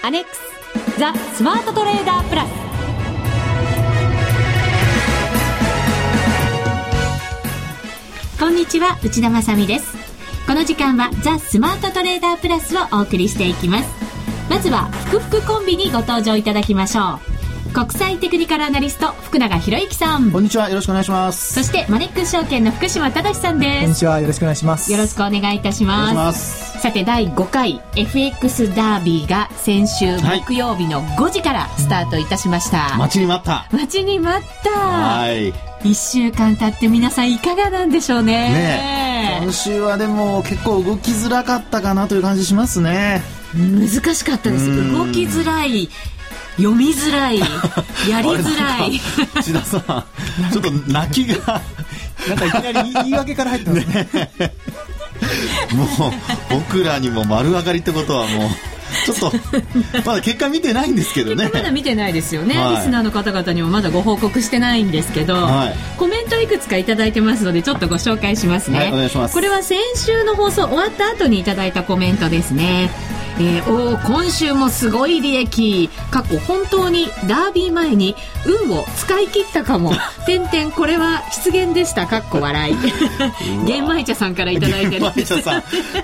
アネックスザ・スマートトレーダープラス。こんにちは内田まさです。この時間はザ・スマートトレーダープラスをお送りしていきます。まずはふくふくコンビにご登場いただきましょう。国際テクニカルアナリスト福永博之さん。こんにちは。よろしくお願いします。そしてマネックス証券の福島正さんです。こんにちは。よろしくお願いします。よろしくお願いいたします。さて第5回 FX ダービーが先週木曜日の5時からスタートいたしました、はい、待ちに待った。待ちに待った。はい。1週間経って皆さんいかがなんでしょうね。ね今週はでも結構動きづらかったかなという感じしますね。難しかったです。動きづらい読みづらい。やりづらい。千田さんちょっと泣きが。なんかいきなり言い訳から入ってますね。もう僕らにも丸上がりってことはもうちょっとまだ結果見てないんですけどね。まだ見てないですよね、はい、リスナーの方々にもまだご報告してないんですけど、はい、コメントいくつか頂いてますのでちょっとご紹介しますね、はい、これは先週の放送終わった後にいただいたコメントですねえー、お今週もすごい利益。過去本当にダービー前に運を使い切ったかも。点々これは失言でした。かっこ笑い。玄米茶さんから頂いてる。んです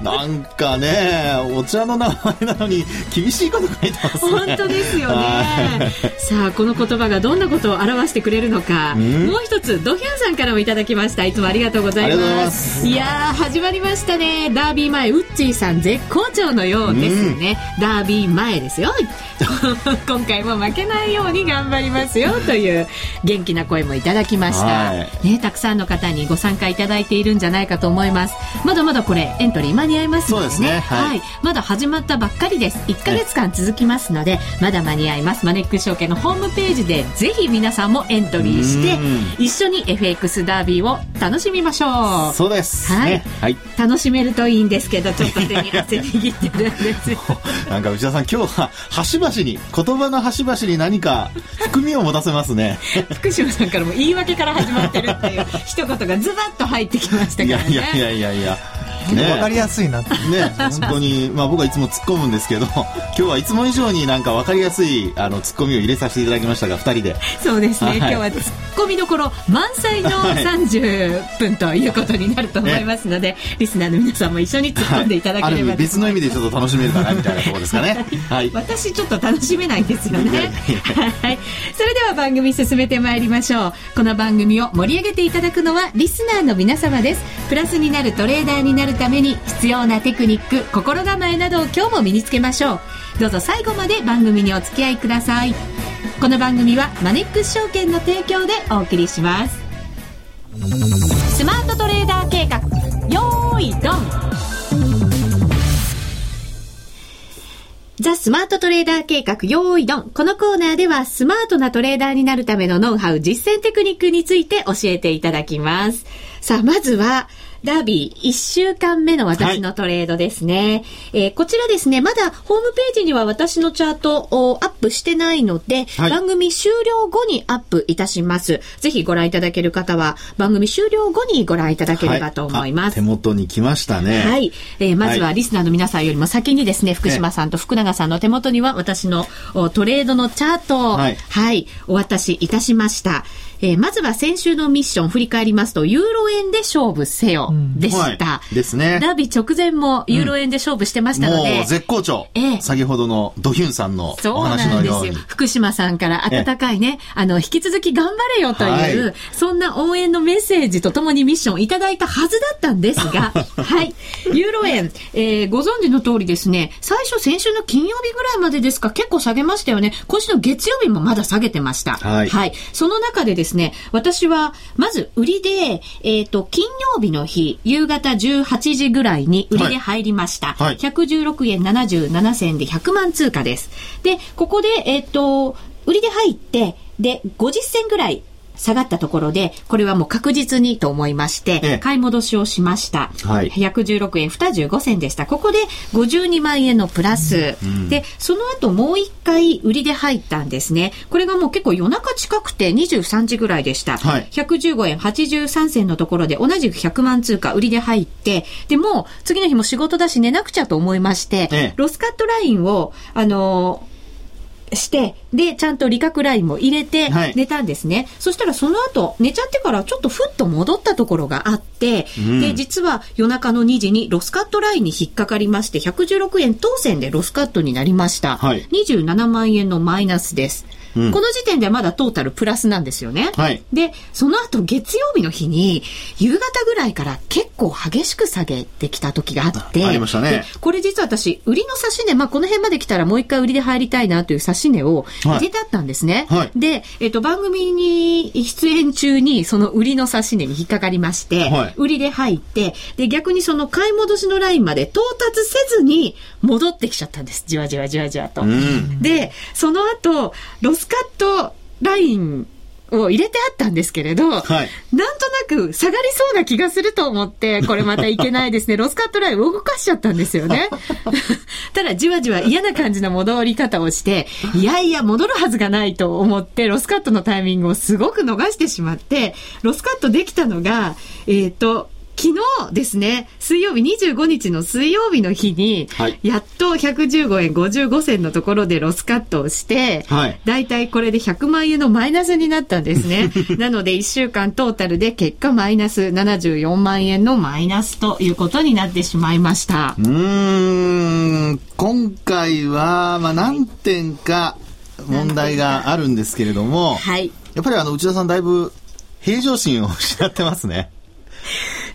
なんかねお茶の名前なのに厳しいこと書いてます、ね、本当ですよね。さあこの言葉がどんなことを表してくれるのか。もう一つドヒュンさんからもいただきました。いつもありがとうございます。いや始まりましたね。ダービー前ウッチーさん絶好調のようですね、ダービー前ですよ。今回も負けないように頑張りますよ。という元気な声もいただきました、ね、たくさんの方にご参加いただいているんじゃないかと思います。まだまだこれエントリー間に合いますのでね、ね、はい、はい、まだ始まったばっかりです。1か月間続きますので、まだ間に合います。マネックス証券のホームページでぜひ皆さんもエントリーして一緒に FX ダービーを楽しみましょう。そうです、はい、ね、はい、楽しめるといいんですけどちょっと手に汗握ってるんです。よ なんか内田さん今日は端々に言葉の端々に何か含みを持たせますね。福島さんからも言い訳から始まってるっていう一言がズバッと入ってきましたからね。いやいやいやいやね、分かりやすいなって。ね本当に、まあ、僕はいつも突っ込むんですけど今日はいつも以上になんか分かりやすいあの突っ込みを入れさせていただきましたが2人で。そうですね、はい、今日は突っ込みどころ満載の30分ということになると思いますので、はい、リスナーの皆さんも一緒に突っ込んでいただければ、はい、別の意味でちょっと楽しめるかなみたいなところですかね、はい、私ちょっと楽しめないですよね。はい。それでは番組進めてまいりましょう。この番組を盛り上げていただくのはリスナーの皆様です。プラスになるトレーダーになるために必要要なテクニック心構えなどを今日も身につけましょうどうぞ最後まで番組にお付き合いくださいこの番組はマネックス証券の提供でお送りしますスマートトレーダー計画よーいドンザ・スマートトレーダー計画、用意ドン。このコーナーでは、スマートなトレーダーになるためのノウハウ、実践テクニックについて教えていただきます。さあ、まずは、ダービー1週間目の私のトレードですね。はい、えー、こちらですね、まだホームページには私のチャートをアップしてないので、はい、番組終了後にアップいたします。ぜひご覧いただける方は、番組終了後にご覧いただければと思います。はい、手元に来ましたね。はい。えー、まずはリスナーの皆さんよりも先にですね、福島さんと福永さんの手元には私のトレードのチャートを、はい、はい、お渡しいたしました。えー、まずは先週のミッション振り返りますと、ユーロ円で勝負せよ、でした。うん、ですね。ダービー直前もユーロ円で勝負してましたので。うん、もう絶好調。ええ先ほどのドヒュンさんのお話のように。そうなんですよ。福島さんから温かいね、あの、引き続き頑張れよという、はい、そんな応援のメッセージとともにミッションいただいたはずだったんですが、はい。ユーロ円、えー、ご存知の通りですね、最初先週の金曜日ぐらいまでですか、結構下げましたよね。今週の月曜日もまだ下げてました。はい。はい。その中でですね、私は、まず売りで、えっ、ー、と、金曜日の日、夕方18時ぐらいに売りで入りました。はい、116円77銭で100万通貨です。で、ここで、えっ、ー、と、売りで入って、で、50銭ぐらい下がったところで、これはもう確実にと思いまして、ええ買い戻しをしました。はい116円25銭でした。ここで52万円のプラス。で、その後もう一回売りで入ったんですね。これがもう結構夜中近くて23時ぐらいでした。はい115円83銭のところで同じく100万通貨売りで入って、で、もう次の日も仕事だし寝なくちゃと思いまして、ええロスカットラインを、あのーして、で、ちゃんと利確ラインも入れてはい寝たんですね。そしたらその後、寝ちゃってからちょっとふっと戻ったところがあって、うんで、実は夜中の2時にロスカットラインに引っかかりまして、116円10銭でロスカットになりました。はい27万円のマイナスです。うんこの時点ではまだトータルプラスなんですよね。はいで、その後月曜日の日に、夕方ぐらいから結構激しく下げてきた時があって、ありましたねでこれ実は私、売りの指し値、まあ、この辺まで来たらもう一回売りで入りたいなという指し値を入れてあったんですね。はいで、えっ、と、番組に出演中にその売りの指し値に引っかかりまして、はい売りで入って、で、逆にその買い戻しのラインまで到達せずに戻ってきちゃったんです。じわじわじわじわと。うんで、その後、ロスカットラインを入れてあったんですけれど、はいなんとなく下がりそうな気がすると思って、これまたいけないですね。ロスカットラインを動かしちゃったんですよね。ただ、じわじわ嫌な感じの戻り方をして、いやいや、戻るはずがないと思って、ロスカットのタイミングをすごく逃してしまって、ロスカットできたのが、えっ、と、昨日ですね、水曜日25日の水曜日の日に、はいやっと115円55銭のところでロスカットをして、はいだいたいこれで100万円のマイナスになったんですね。なので1週間トータルで結果マイナス74万円のマイナスということになってしまいましたう。ーん今回は、まあ、何点か問題があるんですけれども、はい。やっぱりあの内田さんだいぶ平常心を失ってますね。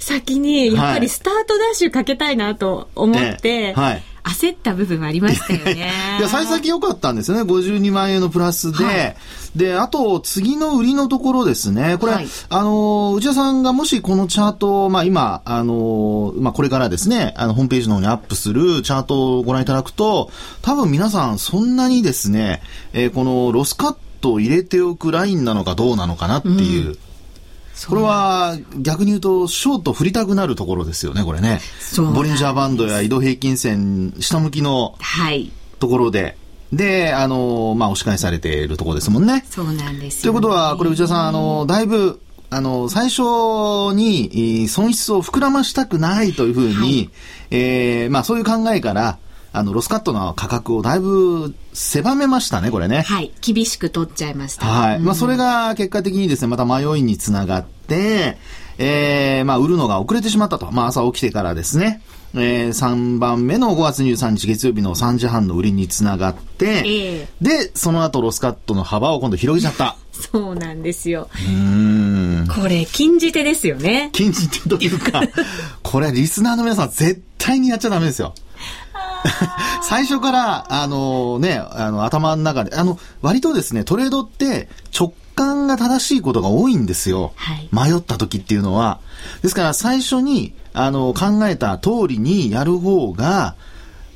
先に、やっぱりスタートダッシュかけたいなと思って、ええはい焦った部分ありましたよね。いや、幸先良かったんですよね。52万円のプラスで。はいで、あと、次の売りのところですね。これ、はいあの、内田さんがもしこのチャートを、まあ今、あの、まあこれからですね、あの、ホームページの方にアップするチャートをご覧いただくと、多分皆さんそんなにですね、えーこのロスカットを入れておくラインなのかどうなのかなっていう。これは逆に言うと、ショート振りたくなるところですよね、これね。ボリンジャーバンドや移動平均線、下向きのはい。ところで、で、あの、まあ、押し返されているところですもんね。そうなんですというよ、ことは、これ内田さん、あの、だいぶ、あの、最初に、えー損失を膨らましたくないというふうに、はいえーまあ、そういう考えから、あの、ロスカットの価格をだいぶ狭めましたね、これね。はい。厳しく取っちゃいました。はい。まあ、それが結果的にですね、また迷いにつながって、えー、まあ、売るのが遅れてしまったと。まあ、朝起きてからですね、えー、3番目の5月23日月曜日の3時半の売りにつながって、ええで、その後ロスカットの幅を今度広げちゃった。そうなんですよ。これ、禁じ手ですよね。禁じ手というか、これリスナーの皆さん絶対にやっちゃダメですよ。最初から、あのね、あの、頭の中で、あの、割とですね、トレードって直感が正しいことが多いんですよ。はい迷った時っていうのは。ですから、最初に、あの、考えた通りにやる方が、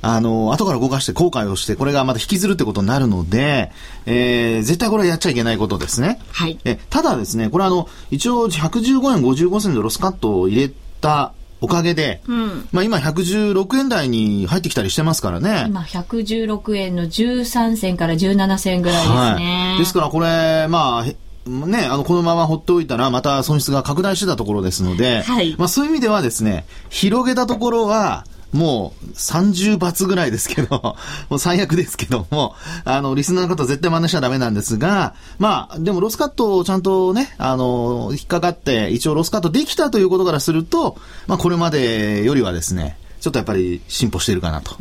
あの、後から動かして後悔をして、これがまた引きずるってことになるので、えー、絶対これはやっちゃいけないことですね。はい。えただですね、これあの、一応115円55銭でロスカットを入れたおかげで、うん。まあ今116円台に入ってきたりしてますからね。今、116円の13銭から17銭ぐらいですね。はい。ですからこれ、まあ、へね、あの、このまま放っておいたら、また損失が拡大してたところですので、はいまあそういう意味ではですね、広げたところは、もう30罰ぐらいですけど、もう最悪ですけども、あの、リスナーの方は絶対真似しちゃダメなんですが、まあ、でもロスカットをちゃんとね、あの、引っかかって、一応ロスカットできたということからすると、まあこれまでよりはですね、ちょっとやっぱり進歩しているかなと。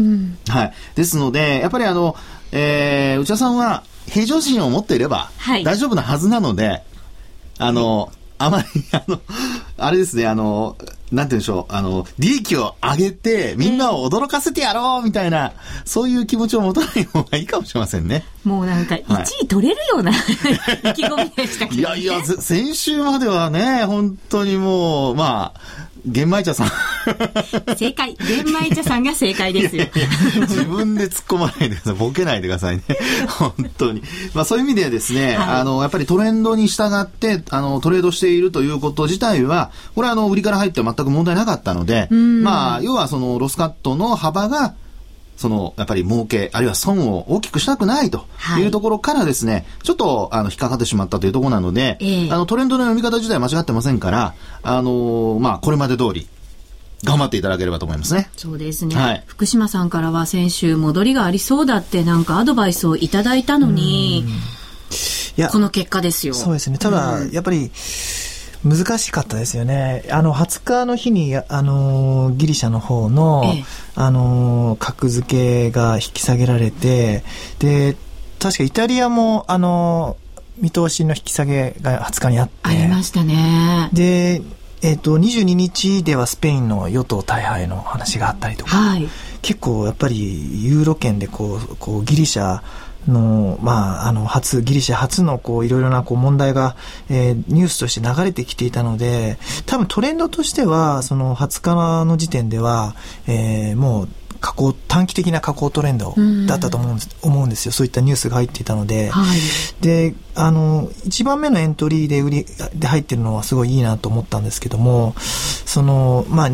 はい。ですので、やっぱりあの、えー、内田さんは平常心を持っていれば、はい大丈夫なはずなので、あの、あまり、あの、あれですね、あの、なんて言うんでしょう、あの、利益を上げて、みんなを驚かせてやろうみたいな、そういう気持ちを持たない方がいいかもしれませんね。もうなんか、1位取れるような、意気込みでしたけど、ね。いやいや、ぜ 先週まではね、本当にもう、まあ、玄米茶さん正解。玄米茶さんが正解ですよ。自分で突っ込まないでください。ボケないでくださいね。本当に。まあそういう意味ではですね、はい、あの、やっぱりトレンドに従って、あの、トレードしているということ自体は、これはあの、売りから入って全く問題なかったので、まあ、要はその、ロスカットの幅が、その、やっぱり儲け、あるいは損を大きくしたくないというところからですね、はい、ちょっと、あの、引っかかってしまったというところなので、えー、あの、トレンドの読み方自体間違ってませんから、あのー、まあ、これまで通り、頑張っていただければと思いますね。そうですね。はい、福島さんからは先週戻りがありそうだってなんかアドバイスをいただいたのに、いやこの結果ですよ。そうですね。ただ、やっぱり、難しかったですよね。あの、20日の日に、あの、ギリシャの方の、ええ、あの、格付けが引き下げられて、で、確かイタリアも、あの、見通しの引き下げが20日にあって。ありましたね。で、えっ、ー、と、22日ではスペインの与党大敗の話があったりとか、はい、結構やっぱりユーロ圏でこう、こうギリシャ、の、まあ、あの、初、ギリシャ初の、こう、いろいろな、こう、問題が、えー、ニュースとして流れてきていたので、多分トレンドとしては、その、20日の時点では、えー、もう、加工、短期的な加工トレンドだったと思うんです,、思うんですよ。そういったニュースが入っていたので。はい、で、あの、1番目のエントリーで売り、で入ってるのはすごいいいなと思ったんですけども、その、まあ、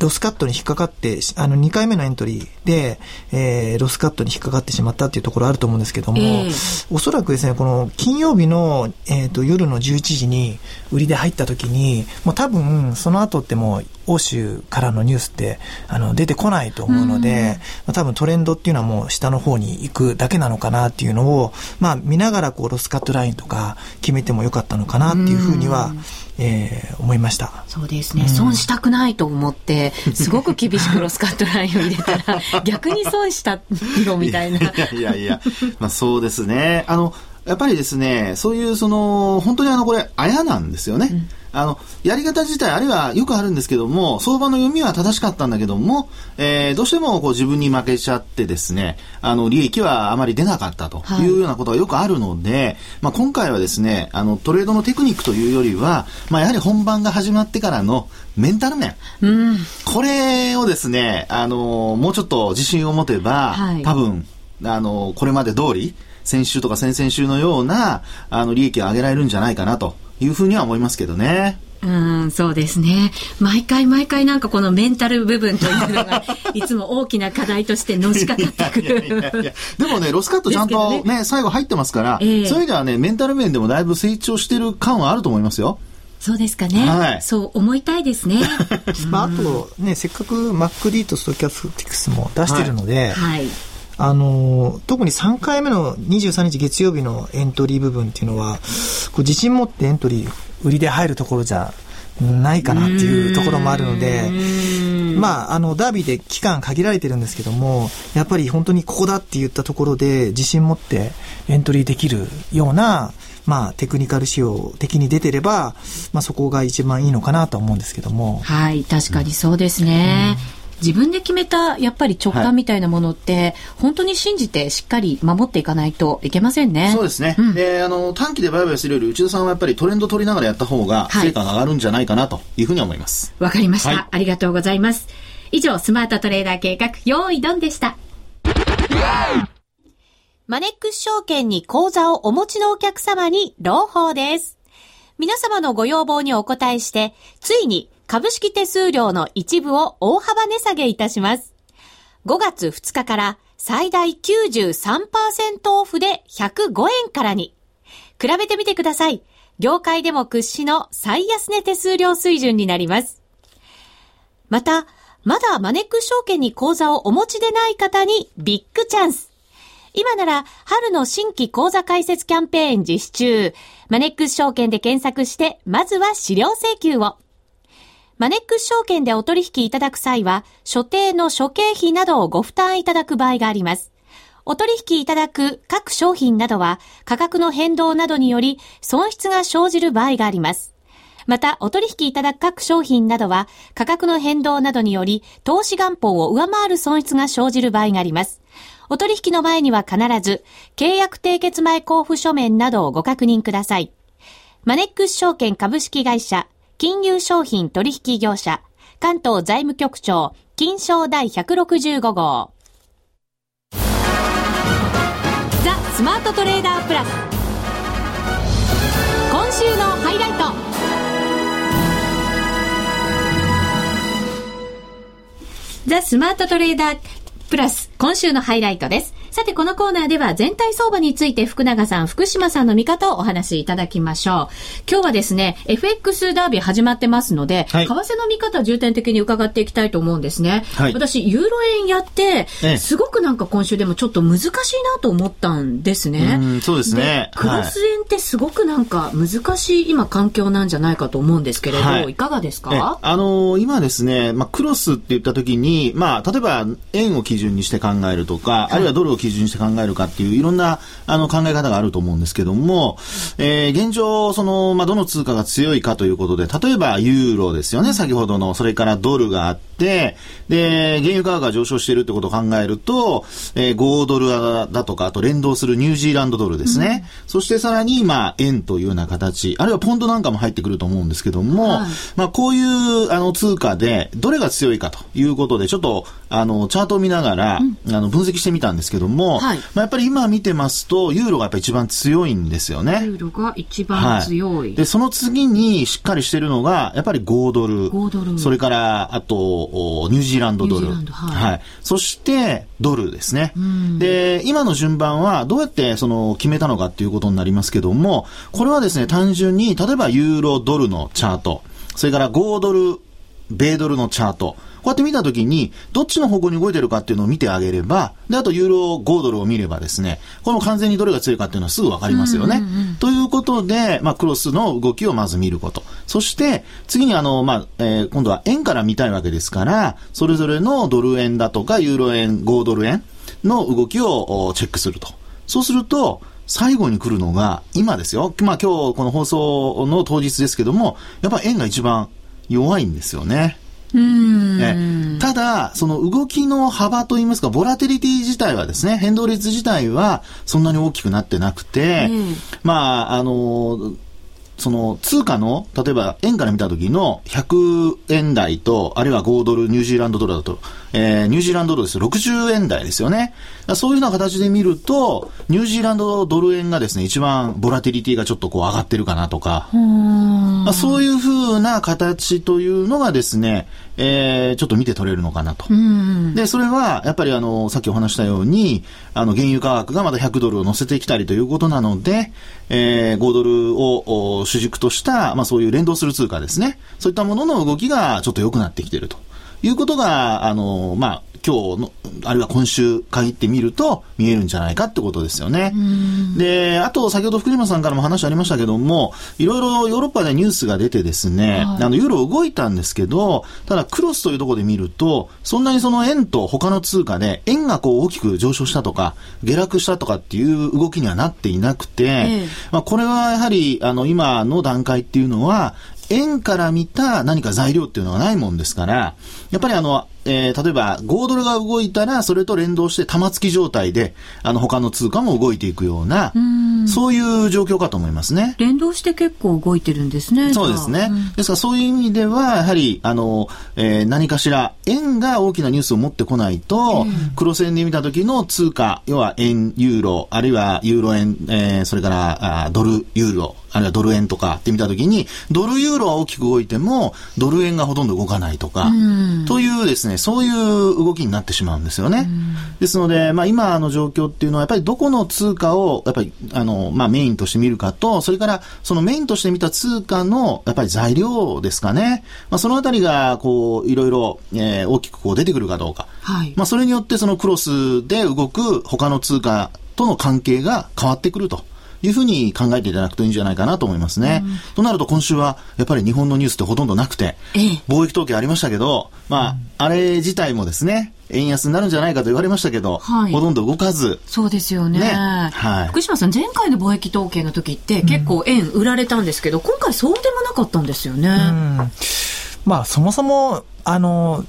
ロスカットに引っかかって、あの、2回目のエントリーで、えー、ロスカットに引っかかってしまったっていうところあると思うんですけども、えー、おそらくですね、この金曜日の、えっ、ー、と、夜の11時に売りで入った時に、もう多分、その後ってもう、欧州からのニュースってあの出てこないと思うので、まあ、多分トレンドっていうのはもう下の方に行くだけなのかなっていうのを、まあ、見ながらこうロスカットラインとか決めてもよかったのかなっていうふうには、えー、思いました。そうですね、損したくないと思って すごく厳しくロスカットラインを入れたら 逆に損したよみたいな。いや。いやいや、まあ、そうですね。あのやっぱりですねそういうその本当にあのこれあやなんですよね。うんあの、やり方自体、あるいはよくあるんですけども、相場の読みは正しかったんだけども、えー、どうしてもこう自分に負けちゃってですね、あの、利益はあまり出なかったというようなことがよくあるので、はい、まあ今回はですね、あの、トレードのテクニックというよりは、まあやはり本番が始まってからのメンタル面。うん、これをですね、あの、もうちょっと自信を持てば、はい、多分、あの、これまで通り、先週とか先々週のような、あの、利益を上げられるんじゃないかなと。いうふうには思いますけどね。うん、そうですね。毎回毎回なんかこのメンタル部分というのが、いつも大きな課題としてのしかかってくる。でもね、ロスカットちゃんとね、ね最後入ってますから、えー、そういう意味ではね、メンタル面でもだいぶ成長してる感はあると思いますよ。そうですかね。はい、そう思いたいですね。まあ、あとね、せっかく MacD とストキャスティクスも出してるので、はい、はいあの、特に3回目の23日月曜日のエントリー部分っていうのは、自信持ってエントリー、売りで入るところじゃないかなっていうところもあるので、まあ、あの、ダービーで期間限られてるんですけども、やっぱり本当にここだって言ったところで自信持ってエントリーできるような、まあ、テクニカル仕様的に出てれば、まあ、そこが一番いいのかなと思うんですけども。はい、確かにそうですね。うん自分で決めたやっぱり直感みたいなものって、はい、本当に信じてしっかり守っていかないといけませんね。そうですね。うん、で、あの、短期で売買するより内田さんはやっぱりトレンド取りながらやった方が成果が上がるんじゃないかなというふうに思います。わ、はい、かりました、はい、ありがとうございます。以上、スマートトレーダー計画、用意ドンでした。マネックス証券に口座をお持ちのお客様に朗報です。皆様のご要望にお答えして、ついに株式手数料の一部を大幅値下げいたします。5月2日から最大93%オフで105円からに。比べてみてください。業界でも屈指の最安値手数料水準になります。また、まだマネックス証券に口座をお持ちでない方にビッグチャンス。今なら春の新規口座開設キャンペーン実施中。マネックス証券で検索して、まずは資料請求を。マネックス証券でお取引いただく際は、所定の諸経費などをご負担いただく場合があります。お取引いただく各商品などは価格の変動などにより損失が生じる場合があります。また、お取引いただく各商品などは価格の変動などにより投資元本を上回る損失が生じる場合があります。お取引の前には必ず契約締結前交付書面などをご確認ください。マネックス証券株式会社金融商品取引業者、関東財務局長、金賞第165号。ザ・スマートトレーダープラス。今週のハイライト。ザ・スマートトレーダープラス、今週のハイライトです。さて、このコーナーでは全体相場について福永さん、福島さんの見方をお話しいただきましょう。今日はですね、FX ダービー始まってますので、はい、為替の見方重点的に伺っていきたいと思うんですね。はい、私、ユーロ円やって、すごくなんか今週でもちょっと難しいなと思ったんですね。そうですね。クロス円ってすごくなんか難しい今環境なんじゃないかと思うんですけれど、はい、いかがですか？あのー、今ですね、まあ、クロスって言った時に、まあ、例えば円を基準にして考えるとか、あるいはドルを基準にして考えるかっていういろんなあの考え方があると思うんですけども、えー、現状、その、まあ、どの通貨が強いかということで、例えばユーロですよね、先ほどの、それからドルがあって、で、原油価格が上昇しているってことを考えると、えー、5ドルだとか、あと連動するニュージーランドドルですね。うん、そしてさらに、まあ、円というような形、あるいはポンドなんかも入ってくると思うんですけども、はい、まあ、こういう、あの、通貨で、どれが強いかということで、ちょっと、あの、チャートを見ながら、うん、あの、分析してみたんですけども、はい、まあ、やっぱり今見てますと、ユーロがやっぱ一番強いんですよね。ユーロが一番強い。はい、で、その次にしっかりしてるのが、やっぱり5ドル。5ドル。それから、あと、ニュージーランドドル。はい、はい。そして、ドルですね。で、今の順番はどうやってその決めたのかっていうことになりますけども、これはですね、単純に、例えばユーロドルのチャート、それから5ドル、米ドルのチャート、こうやって見たときに、どっちの方向に動いてるかっていうのを見てあげれば、で、あとユーロ5ドルを見ればですね、この完全にどれが強いかっていうのはすぐわかりますよね。うんうんうん、ということで、まあ、クロスの動きをまず見ること。そして、次にあの、まあ、えー、今度は円から見たいわけですから、それぞれのドル円だとか、ユーロ円、5ドル円の動きをチェックすると。そうすると、最後に来るのが、今ですよ。まあ今日この放送の当日ですけども、やっぱ円が一番弱いんですよね。ね、ただ、その動きの幅といいますか、ボラテリティ自体はですね、変動率自体はそんなに大きくなってなくて、まあ、あの、その通貨の、例えば円から見た時の100円台と、あるいは5ドル、ニュージーランドドルだと、えー、ニュージーランドドルです60円台ですよね。そういうような形で見ると、ニュージーランドドル円がですね、一番ボラティリティがちょっとこう上がってるかなとか、まあ、そういうふうな形というのがですね、えー、ちょっと見て取れるのかなと。で、それは、やっぱりあの、さっきお話したように、あの、原油価格がまだ100ドルを乗せてきたりということなので、えー、5ドルを主軸とした、まあそういう連動する通貨ですね。そういったものの動きがちょっと良くなってきているということが、あの、まあ、今日の、あるいは今週限ってみると見えるんじゃないかってことですよね。で、あと先ほど福島さんからも話ありましたけども、いろいろヨーロッパでニュースが出てですね、はい、あの、ユーロ動いたんですけど、ただクロスというところで見ると、そんなにその円と他の通貨で円がこう大きく上昇したとか、下落したとかっていう動きにはなっていなくて、ええ、まあこれはやはり、あの、今の段階っていうのは、円から見た何か材料っていうのがないもんですから、やっぱりあの、えー、例えば5ドルが動いたら、それと連動して玉突き状態で、あの、他の通貨も動いていくような、うそういう状況かと思いますね。連動して結構動いてるんですね。そうですね。うん、ですからそういう意味では、やはり、あの、えー、何かしら、円が大きなニュースを持ってこないと、黒線で見た時の通貨、要は円、ユーロ、あるいはユーロ円、えー、それからあドル、ユーロ、あるいはドル円とかって見たときに、ドルユーロは大きく動いても、ドル円がほとんど動かないとか、というですね、そういう動きになってしまうんですよね。ですので、まあ今の状況っていうのは、やっぱりどこの通貨を、やっぱり、あの、まあメインとして見るかと、それから、そのメインとして見た通貨の、やっぱり材料ですかね。まあそのあたりが、こう、いろいろ、えー、大きくこう出てくるかどうか。はい。まあそれによってそのクロスで動く他の通貨との関係が変わってくると。いうふうに考えていただくといいんじゃないかなと思いますね。うん、となると今週はやっぱり日本のニュースってほとんどなくて、ええ、貿易統計ありましたけど、まあ、うん、あれ自体もですね、円安になるんじゃないかと言われましたけど、はい、ほとんど動かず。そうですよね。ね。はい、福島さん、前回の貿易統計の時って結構円売られたんですけど、うん、今回そうでもなかったんですよね。まあ、そもそも、あの、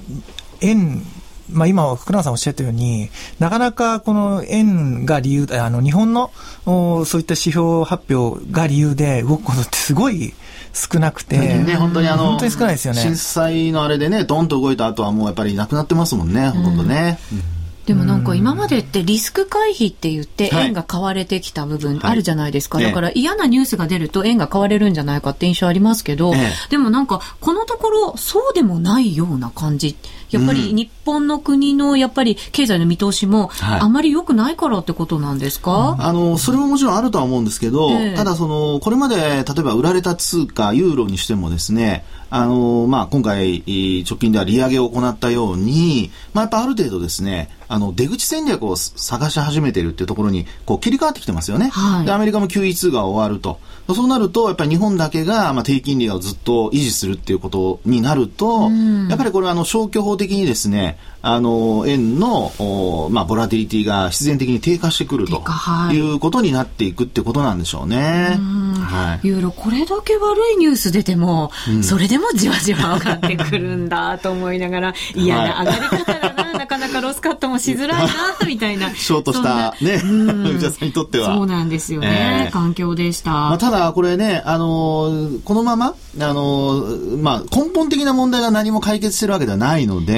円まあ、今、福永さんおっしゃったように、なかなかこの円が理由、あの、日本のおそういった指標発表が理由で動くことってすごい少なくて、ね、本当にあの、本当に少ないですよね。震災のあれでね、ドンと動いた後はもうやっぱりなくなってますもんね、ほとんどね。うんでもなんか今までってリスク回避って言って円が買われてきた部分あるじゃないですか。はい、だから嫌なニュースが出ると円が買われるんじゃないかって印象ありますけど、ええ、でもなんかこのところそうでもないような感じ。やっぱり日本の国のやっぱり経済の見通しもあまり良くないからってことなんですか、あの、それももちろんあるとは思うんですけど、え、ただその、これまで例えば売られた通貨、ユーロにしてもですね、あの、まあ、今回、直近では利上げを行ったように、まあ、やっぱある程度ですね、あの、出口戦略を探し始めているっていうところに、こう、切り替わってきてますよね。はい、で、アメリカも QE2 が終わると。そうなると、やっぱり日本だけが、まあ、低金利をずっと維持するっていうことになると、やっぱりこれは、あの、消去法的にですね、あの、円の、おまあ、ボラティリティが必然的に低下してくるということになっていくってことなんでしょうね。はい、ユーロ、これだけ悪いニュース出ても、うん、それでもじわじわ上がってくるんだと思いながら、嫌な上がり方だな、なかなかロスカットもしづらいな、みたいな。ショートしたね、内田さんにとっては。そうなんですよね、えー、環境でした。まあ、ただ、これね、あのー、このまま、あのー、まあ、根本的な問題が何も解決してるわけではないので、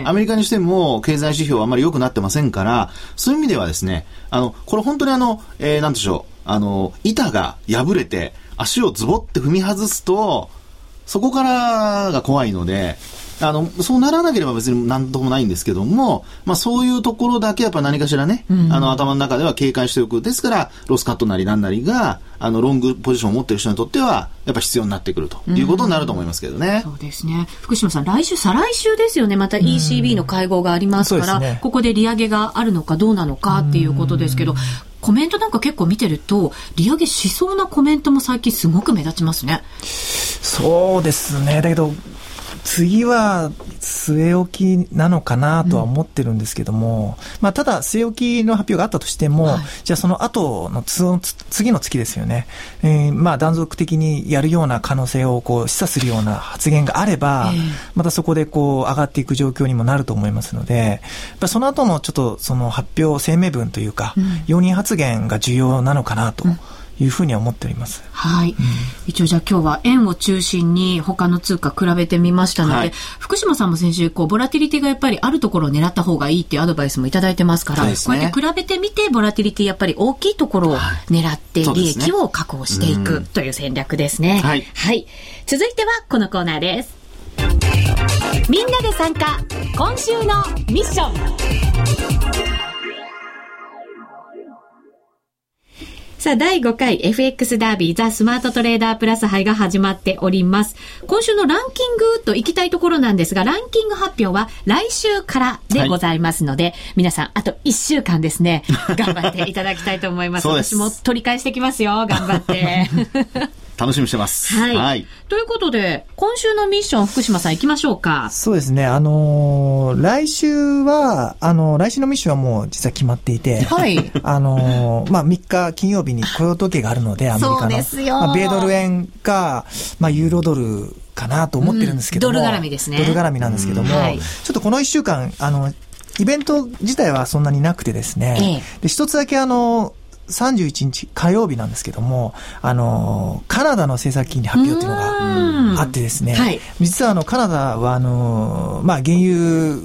えー、アメリカにしても経済指標はあまり良くなってませんから、そういう意味ではですね、あの、これ本当にあの、えー、なんでしょう、あの、板が破れて、足をズボって踏み外すと、そこからが怖いので、あの、そうならなければ別に何ともないんですけども、まあそういうところだけやっぱ何かしらね、うん、あの頭の中では警戒しておく。ですから、ロスカットなりなんなりが、あの、ロングポジションを持っている人にとっては、やっぱ必要になってくるということになると思いますけどね。うん、そうですね。福島さん、来週、再来週ですよね。また ECB の会合がありますから、うんね、ここで利上げがあるのかどうなのかっていうことですけど、コメントなんか結構見てると、利上げしそうなコメントも最近すごく目立ちますね。そうですね。だけど、次は据え置きなのかなとは思ってるんですけども、うん、まあ、ただ据え置きの発表があったとしても、はい、じゃあその後の次の月ですよね、えー、まあ断続的にやるような可能性をこう示唆するような発言があれば、えー、またそこでこう上がっていく状況にもなると思いますので、その後のちょっとその発表声明文というか、うん、容認発言が重要なのかなと。うんいうふうに思っております。はい、うん、一応じゃあ今日は円を中心に他の通貨比べてみましたので、はい、福島さんも先週こうボラティリティがやっぱりあるところを狙った方がいいっていうアドバイスもいただいてますから、ね、こうやって比べてみてボラティリティやっぱり大きいところを狙って利益を確保していくという戦略ですね。はい、はい、続いてはこのコーナーです。みんなで参加今週のミッションさあ、第5回 FX ダービーザ・スマートトレーダープラス杯が始まっております。今週のランキングと行きたいところなんですが、ランキング発表は来週からでございますので、はい、皆さん、あと1週間ですね、頑張っていただきたいと思います。私も取り返してきますよ、頑張って。楽しみしてます。はい。はい、ということで、今週のミッション、福島さん行きましょうか。そうですね。あのー、来週は、あのー、来週のミッションはもう実は決まっていて、はい。あのー、まあ、3日金曜日に雇用統計があるので、アメリカの。そうですよ。まあ、米ドル円か、まあ、ユーロドルかなと思ってるんですけども、うん、ドル絡みですね。ドル絡みなんですけども、はい、ちょっとこの1週間、あの、イベント自体はそんなになくてですね、ええ、で一つだけあの、31日火曜日なんですけども、あの、カナダの政策金利発表っていうのがあってですね、はい、実はあの、カナダはあの、まあ、原油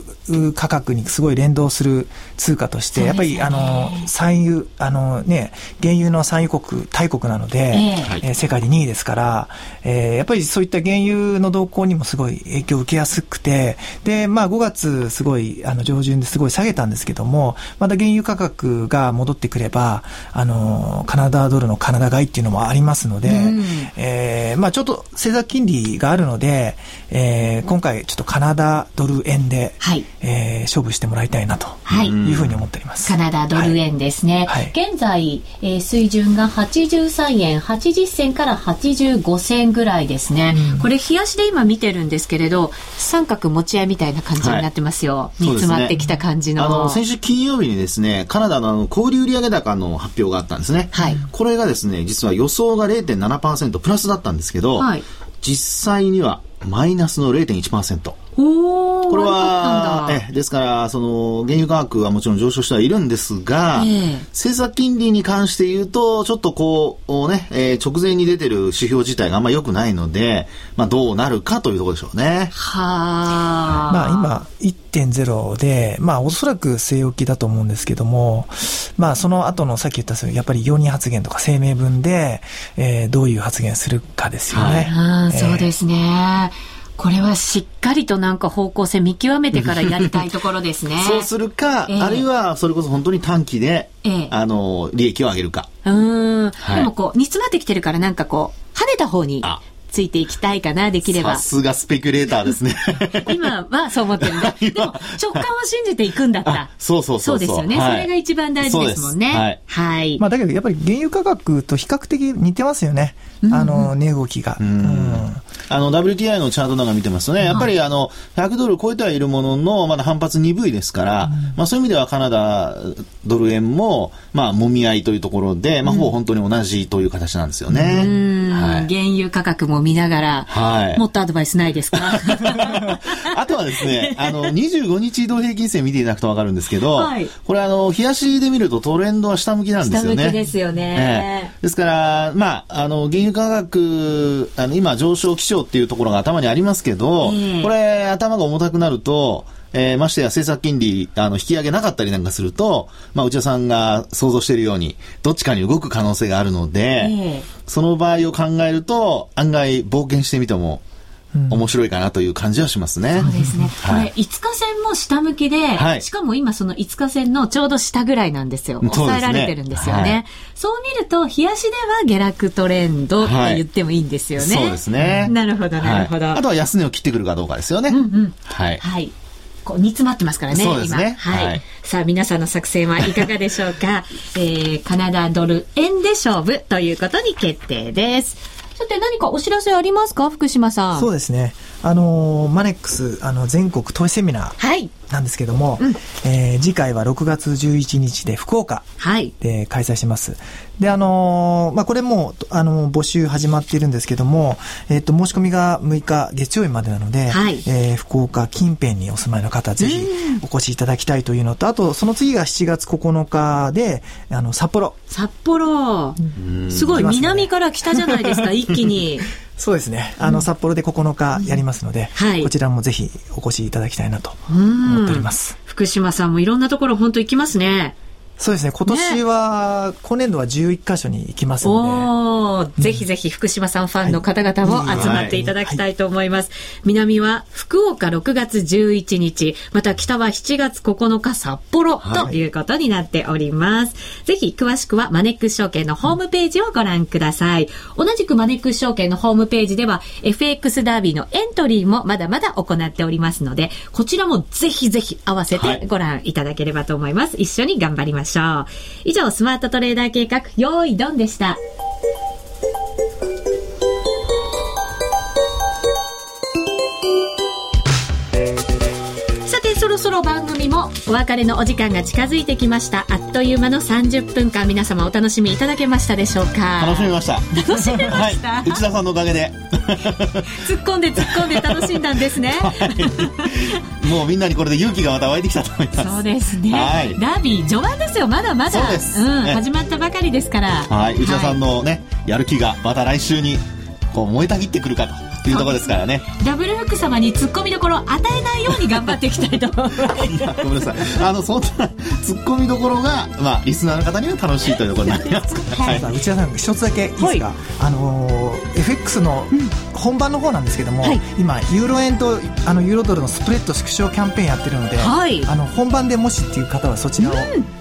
価格にすごい連動する通貨として、ね、やっぱりあの産油あの、ね、原油の産油国、大国なので、えー、えー、世界で2位ですから、えー、やっぱりそういった原油の動向にもすごい影響を受けやすくて、でまあ、5月、すごいあの上旬ですごい下げたんですけども、また原油価格が戻ってくれば、あのカナダドルのカナダ買いっていうのもありますので、うん、えー、まあ、ちょっと政策金利があるので、えー、今回、ちょっとカナダドル円で、はいえー、勝負してもらいたいなというふうに思っております。カナダドル円ですね。はい、現在、えー、水準が83円80銭から85銭ぐらいですね。うん、これ、冷やしで今見てるんですけれど、三角持ち合いみたいな感じになってますよ。はい、煮詰まってきた感じの。あの、先週金曜日にですね、カナダの小売売上高の発表があったんですね。はい。これがですね、実は予想が0.7%プラスだったんですけど、はい、実際にはマイナスの0.1%。これは、え、ですから、その、原油価格はもちろん上昇してはいるんですが、えー、政策金利に関して言うと、ちょっとこう、ね、えー、直前に出てる指標自体があんま良くないので、まあ、どうなるかというところでしょうね。はあ。まあ、今、1.0で、まあ、おそらく据え置きだと思うんですけども、まあ、その後のさっき言ったやっぱり容認発言とか声明文で、えー、どういう発言するかですよね。はい、そうですね。これはしっかりとなんか方向性見極めてからやりたいところですね。そうするか、えー、あるいはそれこそ本当に短期で、えー、あの、利益を上げるか。うん、はい、でもこう、煮詰まってきてるからなんかこう、跳ねた方についていきたいかな、できれば。さすがスペキュレーターですね。今はそう思ってるんだ。でも、直感を信じていくんだった。そうそうそうそうですよね、はい、それが一番大事ですもんね。はい。はい、まあ、だけど、やっぱり原油価格と比較的似てますよね。あの、値動きが。うん。あの、WTI のチャートなんか見てますとね、やっぱりあの、100ドル超えてはいるものの、まだ反発鈍いですから、まあそういう意味ではカナダドル円も、まあ、もみ合いというところで、まあ、ほぼ本当に同じという形なんですよね。はい、原油価格も見ながら、はい、もっとアドバイスないですか？あとはですね、あの、25日移動平均線見ていただくとわかるんですけど、はい、これあの、冷やしで見るとトレンドは下向きなんですよね。下向きですよね。えー、ですから、まあ、あの、原油価格、あの、今上昇基調っていうところが頭にありますけど、えー、これ頭が重たくなると、えー、ましてや政策金利、あの、引き上げなかったりなんかすると、まあ、内田さんが想像しているように、どっちかに動く可能性があるので、えー、その場合を考えると、案外冒険してみても、面白いかなという感じはしますね。そうですね。はい、これ、5日線も下向きで、はい、しかも今その5日線のちょうど下ぐらいなんですよ。抑えられてるんですよね。そう、ねはい、そう見ると、冷やしでは下落トレンドって言ってもいいんですよね。そうですね。なるほど、なるほど、あとは安値を切ってくるかどうかですよね。うんうん。はい。はい。こう煮詰まってますからね、そうですね。はい、はい。さあ、皆さんの作戦はいかがでしょうか？えー、カナダドル円で勝負ということに決定です。さて何かお知らせありますか？福島さん。そうですね。あのー、マネックス、あの、全国投資セミナーなんですけども、はいうん、えー、次回は6月11日で福岡で開催します。はい、で、あのー、まあ、これも、あの募集始まっているんですけども、えっ、と、申し込みが6日月曜日までなので、はい、えー、福岡近辺にお住まいの方、ぜひお越しいただきたいというのと、あと、その次が7月9日で、あの、札幌。札幌。すごい、南から北じゃないですか、一気に。そうですね。あの、札幌で9日やりますので、はい、こちらもぜひお越しいただきたいなと思っております。福島さんもいろんなところ本当行きますね。そうですね。今年は、今年度は11箇所に行きますので。おぜひぜひ福島さんファンの方々も集まっていただきたいと思います。南は福岡6月11日、また北は7月9日札幌ということになっております。ぜひ詳しくはマネックス証券のホームページをご覧ください。同じくマネックス証券のホームページでは FX ダービーのエントリーもまだまだ行っておりますので、こちらもぜひぜひ合わせてご覧いただければと思います。一緒に頑張りましょう。しょう。以上、スマートトレーダー計画、用意ドンでした。そろ番組もお別れのお時間が近づいてきました。あっという間の30分間皆様お楽しみいただけましたでしょうか？楽しみました。楽しめました、はい、内田さんのおかげで。突っ込んで突っ込んで楽しんだんですね、はい、もうみんなにこれで勇気がまた湧いてきたと思います。そうですね、はい、ダービー序盤ですよ。まだまだ。そうです、うん、ね、始まったばかりですから。はい。内田さんのね、やる気がまた来週にこう燃えたぎってくるかというところですからね。ダブルフック様に突っ込みどころを与えないように頑張っていきたいと思います。いや、ごめんなさい。あの、そんな突っ込みどころが、まあ、リスナーの方には楽しいというところになりますから。はい、内田さん、一つだけいいですか、はい、あの、FX の本番の方なんですけども、はい、今、ユーロ円とあのユーロドルのスプレッド縮小キャンペーンやってるので、はい、あの本番でもしっていう方はそちらを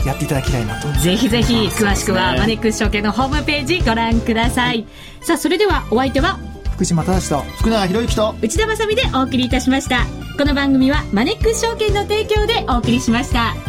やっていただきたいなと。ぜひぜひ、詳しくはマネックス証券のホームページご覧ください。さあ、それではお相手は福島正と福永博之と内田まさでお送りいたしました。この番組はマネックス証券の提供でお送りしました。